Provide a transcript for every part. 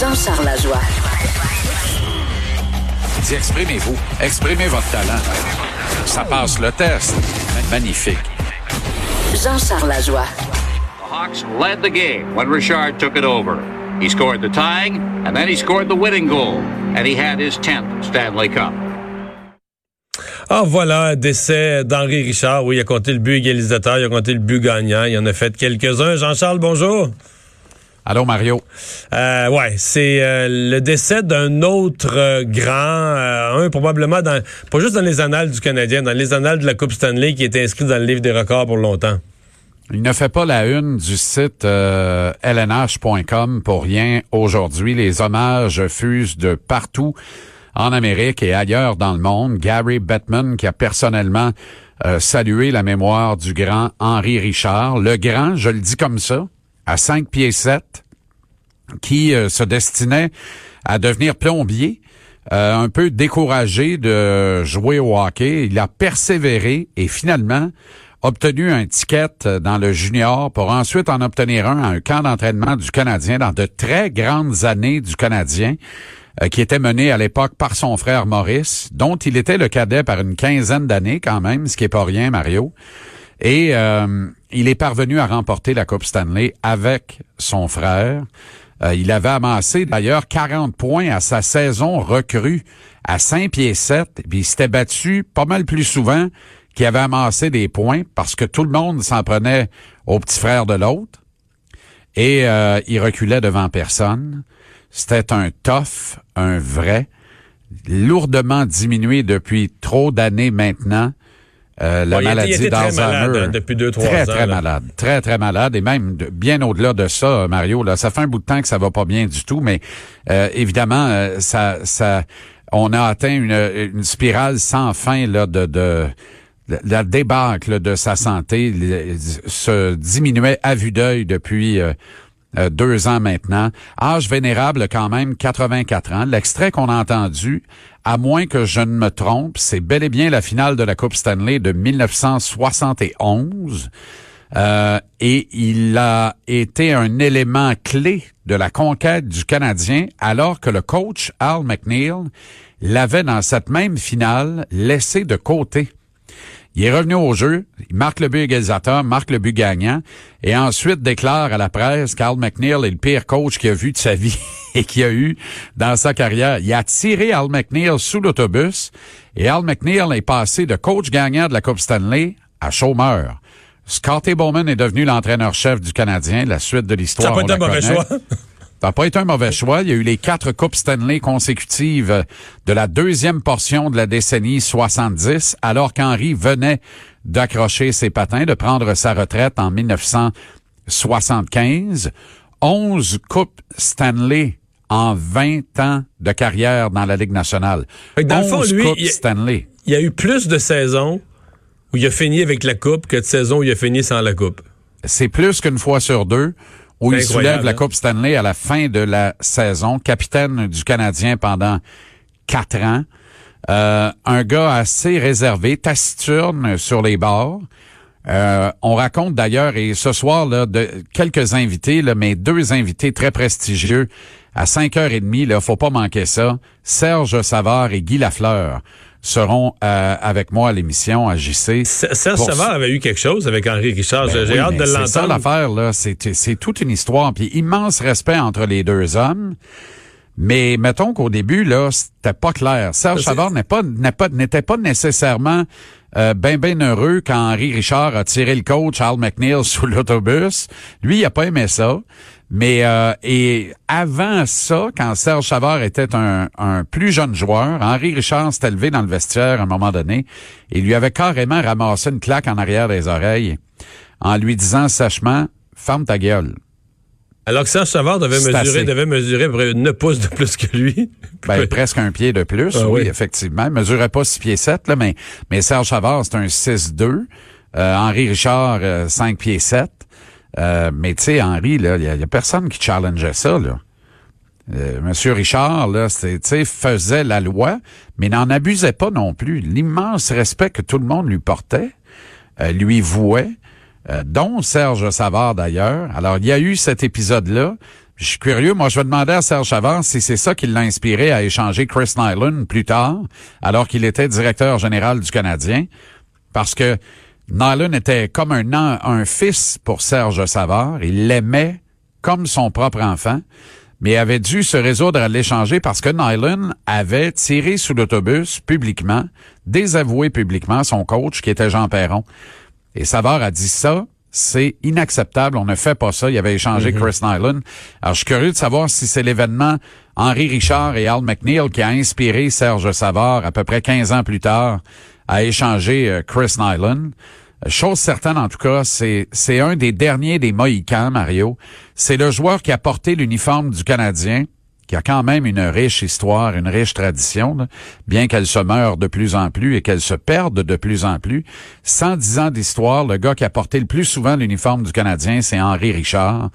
Jean-Charles Lajoie. Dis, exprimez-vous. Exprimez votre talent. Ça passe le test. Magnifique. Jean-Charles Lajoie. The Hawks led the game when Richard took it over. He scored the tying, and then he scored the winning goal, and he had his 10th Stanley Cup. Ah voilà, décès d'Henri Richard. Oui, il a compté le but égalisateur, il a compté le but gagnant. Il en a fait quelques-uns. Jean-Charles, bonjour. Allô, Mario? Euh, ouais, c'est euh, le décès d'un autre euh, grand, euh, un probablement dans, pas juste dans les annales du Canadien, dans les annales de la Coupe Stanley qui était inscrit dans le livre des records pour longtemps. Il ne fait pas la une du site euh, lnh.com pour rien aujourd'hui. Les hommages fusent de partout en Amérique et ailleurs dans le monde. Gary Bettman qui a personnellement euh, salué la mémoire du grand Henri Richard. Le grand, je le dis comme ça, à 5 pieds 7, qui euh, se destinait à devenir plombier. Euh, un peu découragé de jouer au hockey. Il a persévéré et finalement obtenu un ticket dans le junior pour ensuite en obtenir un à un camp d'entraînement du Canadien dans de très grandes années du Canadien euh, qui était mené à l'époque par son frère Maurice, dont il était le cadet par une quinzaine d'années quand même, ce qui est pas rien, Mario. Et euh, il est parvenu à remporter la Coupe Stanley avec son frère. Euh, il avait amassé d'ailleurs 40 points à sa saison recrue à 5 pieds 7, puis il s'était battu pas mal plus souvent qu'il avait amassé des points parce que tout le monde s'en prenait au petit frère de l'autre. Et euh, il reculait devant personne. C'était un tough, un vrai, lourdement diminué depuis trop d'années maintenant. Euh, la Bon, maladie très d'Alzheimer. depuis deux, trois très, ans, Très, là. malade. Très, très malade. Et même de- bien au-delà de ça, Mario, là, ça fait un bout de temps que ça va pas bien du tout, mais euh, évidemment, euh, ça, ça, on a atteint une, une spirale sans fin là, de, de, la débâcle de sa santé se diminuait à vue d'œil depuis euh, euh, deux ans maintenant. Âge vénérable quand même, 84 ans. L'extrait qu'on a entendu, à moins que je ne me trompe, c'est bel et bien la finale de la Coupe Stanley de 1971. Euh, et il a été un élément clé de la conquête du Canadien alors que le coach Al McNeil l'avait dans cette même finale laissé de côté. Il est revenu au jeu, il marque le but égalisateur, marque le but gagnant, et ensuite déclare à la presse qu'Al McNeil est le pire coach qu'il a vu de sa vie et qu'il a eu dans sa carrière. Il a tiré Al McNeil sous l'autobus, et Al McNeil est passé de coach gagnant de la Coupe Stanley à chômeur. Scotty Bowman est devenu l'entraîneur-chef du Canadien. La suite de Ça l'histoire, n'a pas on été un la mauvais connaît. choix. Ça n'a pas été un mauvais choix. Il y a eu les quatre Coupes Stanley consécutives de la deuxième portion de la décennie 70, alors qu'Henry venait d'accrocher ses patins, de prendre sa retraite en 1975. 11 Coupes Stanley en 20 ans de carrière dans la Ligue nationale. Dans le fond, 11 lui, Coupes il- Stanley. Il y a eu plus de saisons où il a fini avec la coupe que de saisons où il a fini sans la coupe. c'est plus qu'une fois sur deux où il soulève la? Coupe Stanley à la fin de la saison, capitaine du Canadien pendant quatre ans. Euh, un gars assez réservé, taciturne sur les bords. Euh, on raconte d'ailleurs, et ce soir, là, de quelques invités, là, mais deux invités très prestigieux à 5h30, là, faut pas manquer ça. Serge Savard et Guy Lafleur seront euh, avec moi à l'émission à JC. Serge Savard avait eu quelque chose avec Henri Richard. Ben J'ai oui, hâte de C'est ça l'entendre. l'affaire, là. C'est, toute une histoire. Puis immense respect entre les deux hommes. Mais mettons qu'au début, là, c'était pas clair. Serge Savard n'est pas, n'était pas nécessairement euh, ben ben heureux quand Henri Richard a tiré le coach Al McNeil sous l'autobus. Lui, il a pas aimé ça. Mais euh, et avant ça, quand Serge Savard était un, un plus jeune joueur, Henri Richard s'était levé dans le vestiaire à un moment donné et lui avait carrément ramassé une claque en arrière des oreilles en lui disant sèchement Ferme ta gueule. Alors que Serge Savard devait mesurer, assez. devait mesurer à peu près 9 pouces de plus que lui. Ben, presque un pied de plus, Ah oui, oui. effectivement. Il mesurait pas 6 pieds 7, là, mais, mais Serge Savard, c'est un 6-2. Euh, Henri Richard, euh, 5 pieds 7. Euh, mais tu sais, Henri, il y, a- personne qui challengeait ça, là. Euh, Monsieur Richard, là, sais, faisait la loi, mais n'en abusait pas non plus. L'immense respect que tout le monde lui portait, euh, lui vouait, euh, dont Serge Savard d'ailleurs. Alors, il y a eu cet épisode-là. Je suis curieux. Moi, je vais demander à Serge Chavard si c'est ça qui l'a inspiré à échanger Chris Nyland plus tard, alors qu'il était directeur général du Canadien. Parce que Nyland était comme un, un fils pour Serge Savard. Il l'aimait comme son propre enfant, mais avait dû se résoudre à l'échanger parce que Nyland avait tiré sous l'autobus publiquement, désavoué publiquement son coach qui était Jean Perron. Et Savard a dit ça, c'est inacceptable. On ne fait pas ça. Il avait échangé Mhm. Chris Nyland. Alors, je suis curieux de savoir si c'est l'événement Henri Richard et Al McNeil qui a inspiré Serge Savard à peu près 15 ans plus tard à échanger euh, Chris Nyland. Euh, Chose certaine, en tout cas, c'est, c'est un des derniers des Mohicans, Mario. C'est le joueur qui a porté l'uniforme du Canadien, qui a quand même une riche histoire, une riche tradition, bien qu'elle se meure de plus en plus et qu'elle se perde de plus en plus. 110 ans d'histoire, le gars qui a porté le plus souvent l'uniforme du Canadien, c'est Henri Richard.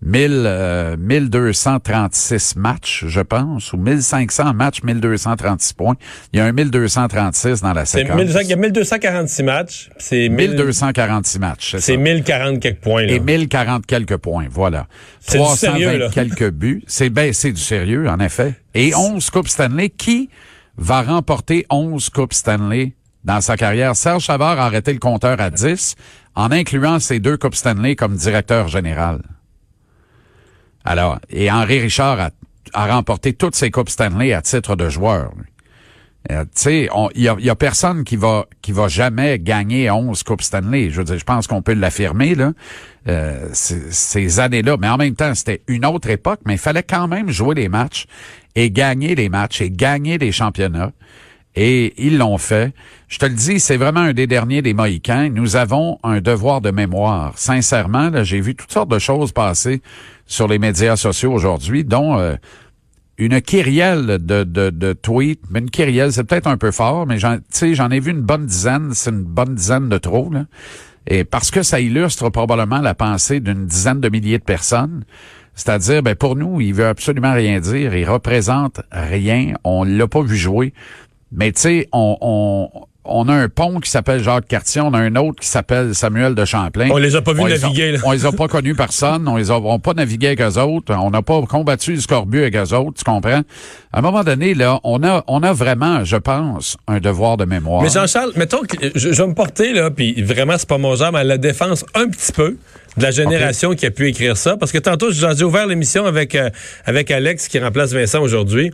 1000, euh, 1236 matchs, je pense, ou 1500 matchs, 1236 points. Il y a un 1236 dans la séquence. 1200 il y a 1246 matchs. C'est 1000 1246 matchs, c'est ça. C'est 1040 quelques points, là. Et 1040 quelques points, voilà. C'est du sérieux, là. quelques buts. C'est ben, c'est du sérieux, en effet. Et 11 Coupes Stanley. Qui va remporter 11 Coupes Stanley dans sa carrière? Serge Chavard a arrêté le compteur à 10 en incluant ses deux Coupes Stanley comme directeur général. Alors, et Henri Richard a, remporté toutes ses Coupes Stanley à titre de joueur. Euh, tu sais, il y a, personne qui va qui va jamais gagner 11 Coupes Stanley. Je pense qu'on peut l'affirmer là. Euh, ces années-là, mais en même temps, c'était une autre époque, mais il fallait quand même jouer les matchs et gagner les matchs et gagner des championnats. Et ils l'ont fait. Je te le dis, c'est vraiment un des derniers des Mohicans. Nous avons un devoir de mémoire. Sincèrement, j'ai vu toutes sortes de choses passer sur les médias sociaux aujourd'hui, dont euh, une kyrielle de, de, tweets. Mais une kyrielle, c'est peut-être un peu fort, mais j'en, j'en ai vu une bonne dizaine. C'est une bonne dizaine de trop, là. Et parce que ça illustre probablement la pensée d'une dizaine de milliers de personnes. C'est-à-dire, ben, pour nous, il veut absolument rien dire. Il représente rien. On l'a pas vu jouer. Mais tu sais, on, on, on a un pont qui s'appelle Jacques Cartier, on a un autre qui s'appelle Samuel de Champlain. On les a pas vus a- naviguer, là. On les a pas connus personne, on les a on pas navigué avec eux autres, on n'a pas combattu le scorbut avec eux autres, tu comprends? À un moment donné, là, on a, on a vraiment, je pense, un devoir de mémoire. Mais Jean-Charles, mettons que je, je vais me porter, là, puis vraiment, c'est pas mon genre, mais à la défense un petit peu de la génération qui a pu écrire ça. Parce que tantôt, j'ai ouvert l'émission avec, euh, avec Alex qui remplace Vincent aujourd'hui.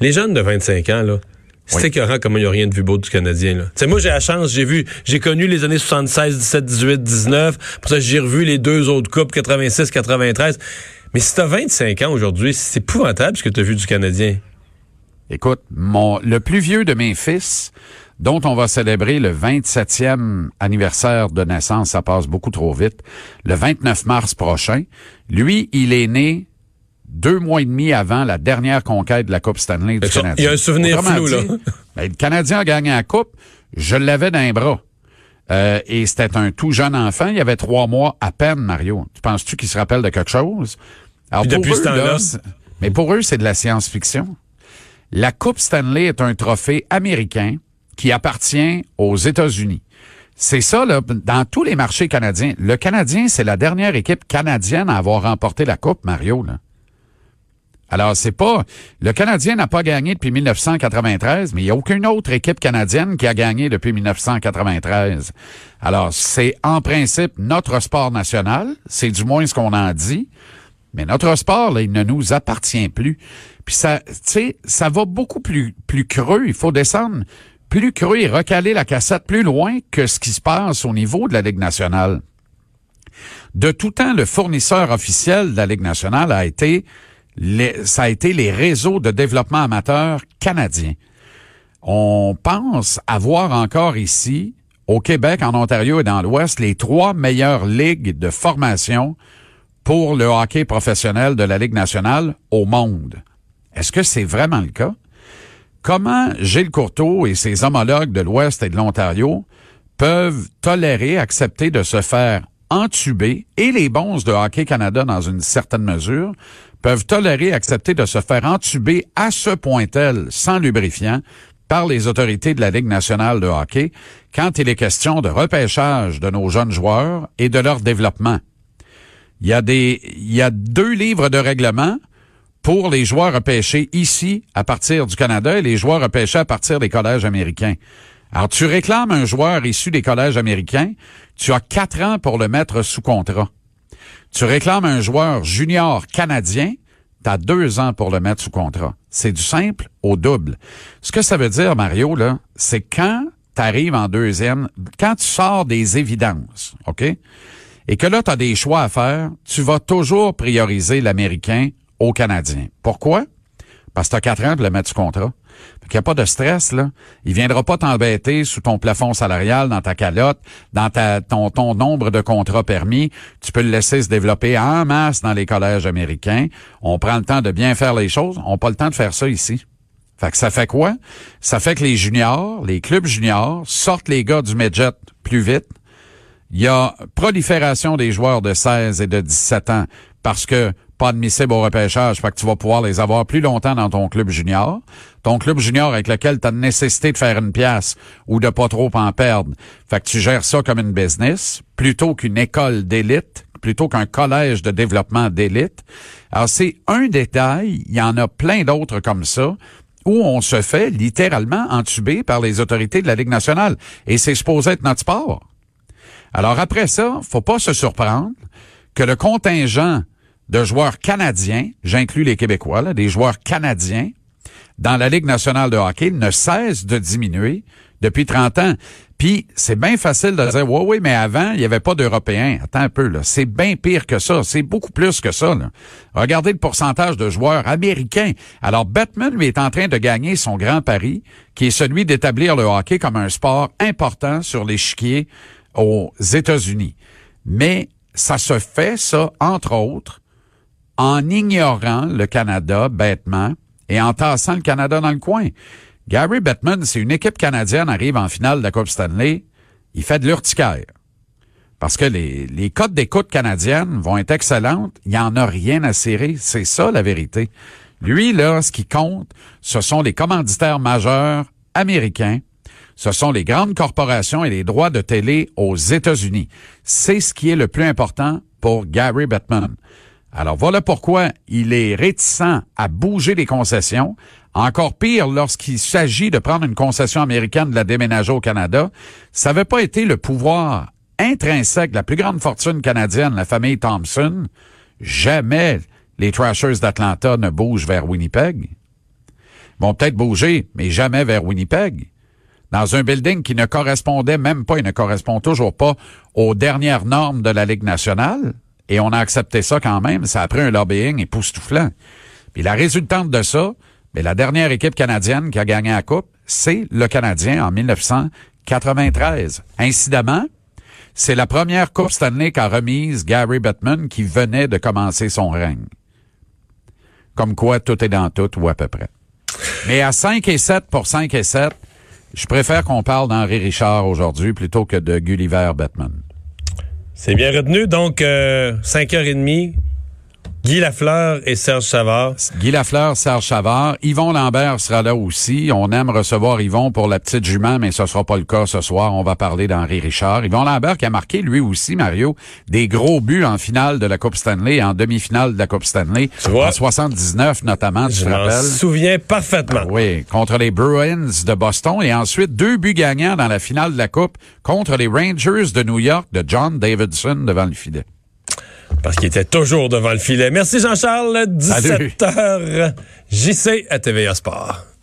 Les jeunes de 25 ans, là. C'est Oui. écœurant comment il n'y a rien de vu beau du Canadien. Là. Tu sais, moi, j'ai la chance, j'ai vu, j'ai connu les années 76, 17, 18, 19. Pour ça, j'ai revu les deux autres coupes, 86, 93. Mais si t'as 25 ans aujourd'hui, c'est épouvantable ce que t'as vu du Canadien. Écoute, mon, le plus vieux de mes fils, dont on va célébrer le 27e anniversaire de naissance, ça passe beaucoup trop vite, le 29 mars prochain, lui, il est né deux mois et demi avant la dernière conquête de la Coupe Stanley du ça, Canadien. il y a un souvenir flou, là. ben, le Canadien a gagné la Coupe, je l'avais dans les bras. Euh, et c'était un tout jeune enfant, il y avait trois mois à peine, Mario. Tu penses-tu qu'il se rappelle de quelque chose? Alors, Puis pour depuis eux, ce temps-là- là, mais pour eux, c'est de la science-fiction. La Coupe Stanley est un trophée américain qui appartient aux États-Unis. C'est ça, là, dans tous les marchés canadiens. Le Canadien, c'est la dernière équipe canadienne à avoir remporté la Coupe, Mario. Là. Alors, c'est pas. Le Canadien n'a pas gagné depuis 1993, mais il n'y a aucune autre équipe canadienne qui a gagné depuis 1993. Alors, c'est en principe notre sport national. C'est du moins ce qu'on en dit. Mais notre sport, là, il ne nous appartient plus. Puis ça, tu sais, ça va beaucoup plus, plus creux. Il faut descendre plus creux et recaler la cassette plus loin que ce qui se passe au niveau de la Ligue nationale. De tout temps, le fournisseur officiel de la Ligue nationale a été ça a été les réseaux de développement amateur canadiens. On pense avoir encore ici, au Québec, en Ontario et dans l'Ouest, les trois meilleures ligues de formation pour le hockey professionnel de la Ligue nationale au monde. Est-ce que c'est vraiment le cas? Comment Gilles Courteau et ses homologues de l'Ouest et de l'Ontario peuvent tolérer, accepter de se faire entuber, et les bons de Hockey Canada dans une certaine mesure, peuvent tolérer, accepter de se faire entuber à ce point tel, sans lubrifiant, par les autorités de la Ligue nationale de hockey, quand il est question de repêchage de nos jeunes joueurs et de leur développement. Il y a des, il y a deux livres de règlement pour les joueurs repêchés ici à partir du Canada et les joueurs repêchés à partir des collèges américains. Alors, tu réclames un joueur issu des collèges américains, tu as quatre ans pour le mettre sous contrat. Tu réclames un joueur junior canadien, tu as deux ans pour le mettre sous contrat. C'est du simple au double. Ce que ça veut dire, Mario, là, c'est quand tu arrives en deuxième, quand tu sors des évidences, OK? Et que là, tu as des choix à faire, tu vas toujours prioriser l'Américain au Canadien. Pourquoi? Parce que tu as quatre ans pour le mettre sous contrat. Il n'y a pas de stress, là. Il viendra pas t'embêter sous ton plafond salarial, dans ta calotte, dans ta, ton, ton nombre de contrats permis. Tu peux le laisser se développer en masse dans les collèges américains. On prend le temps de bien faire les choses. On n'a pas le temps de faire ça ici. Fait que ça fait quoi? Ça fait que les juniors, les clubs juniors, sortent les gars du midget plus vite. Il y a prolifération des joueurs de 16 et de 17 ans parce que pas admissible au repêchage, fait que tu vas pouvoir les avoir plus longtemps dans ton club junior. Ton club junior avec lequel tu as nécessité de faire une pièce ou de pas trop en perdre. Fait que tu gères ça comme une business plutôt qu'une école d'élite, plutôt qu'un collège de développement d'élite. Alors c'est un détail, il y en a plein d'autres comme ça où on se fait littéralement entuber par les autorités de la Ligue nationale. Et c'est supposé être notre sport. Alors après ça, faut pas se surprendre que le contingent de joueurs canadiens, j'inclus les Québécois, des joueurs canadiens, dans la Ligue nationale de hockey ne cesse de diminuer depuis 30 ans. Puis c'est bien facile de dire oui, oui, mais avant, il n'y avait pas d'Européens. Attends un peu, là. C'est bien pire que ça. C'est beaucoup plus que ça. Là. Regardez le pourcentage de joueurs américains. Alors, Batman, lui, est en train de gagner son grand pari, qui est celui d'établir le hockey comme un sport important sur l'échiquier aux États-Unis. Mais ça se fait, ça, entre autres, en ignorant le Canada bêtement et en tassant le Canada dans le coin. Gary Bettman, si une équipe canadienne arrive en finale de la Coupe Stanley, il fait de l'urticaire. Parce que les, les codes d'écoute canadiennes vont être excellentes. Il n'y en a rien à serrer. C'est ça la vérité. Lui, là, ce qui compte, ce sont les commanditaires majeurs américains. Ce sont les grandes corporations et les droits de télé aux États-Unis. C'est ce qui est le plus important pour Gary Bettman. Alors voilà pourquoi il est réticent à bouger les concessions. Encore pire, lorsqu'il s'agit de prendre une concession américaine de la déménager au Canada, ça n'avait pas été le pouvoir intrinsèque de la plus grande fortune canadienne, la famille Thompson. Jamais les Trashers d'Atlanta ne bougent vers Winnipeg. Ils vont peut-être bouger, mais jamais vers Winnipeg. Dans un building qui ne correspondait même pas et ne correspond toujours pas aux dernières normes de la Ligue nationale. Et on a accepté ça quand même. Ça a pris un lobbying époustouflant. Puis la résultante de ça, mais la dernière équipe canadienne qui a gagné la Coupe, c'est le Canadien en 1993. Incidemment, c'est la première Coupe Stanley qu'a remise Gary Bettman qui venait de commencer son règne. Comme quoi, tout est dans tout, ou à peu près. Mais à 5 et 7 pour 5 et 7, je préfère qu'on parle d'Henri Richard aujourd'hui plutôt que de Gulliver Bettman. C'est bien retenu. Donc, euh, 5h30, Guy Lafleur et Serge Savard. Guy Lafleur, Serge Savard. Yvon Lambert sera là aussi. On aime recevoir Yvon pour la petite jument, mais ce sera pas le cas ce soir. On va parler d'Henri Richard. Yvon Lambert qui a marqué lui aussi, Mario, des gros buts en finale de la Coupe Stanley, en demi-finale de la Coupe Stanley. Tu vois? En 79 notamment, tu Je te rappelles? souviens parfaitement. Oui, contre les Bruins de Boston et ensuite deux buts gagnants dans la finale de la Coupe contre les Rangers de New York de John Davidson devant le filet. Parce qu'il était toujours devant le filet. Merci Jean-Charles. 17h. JC à TVA Sport.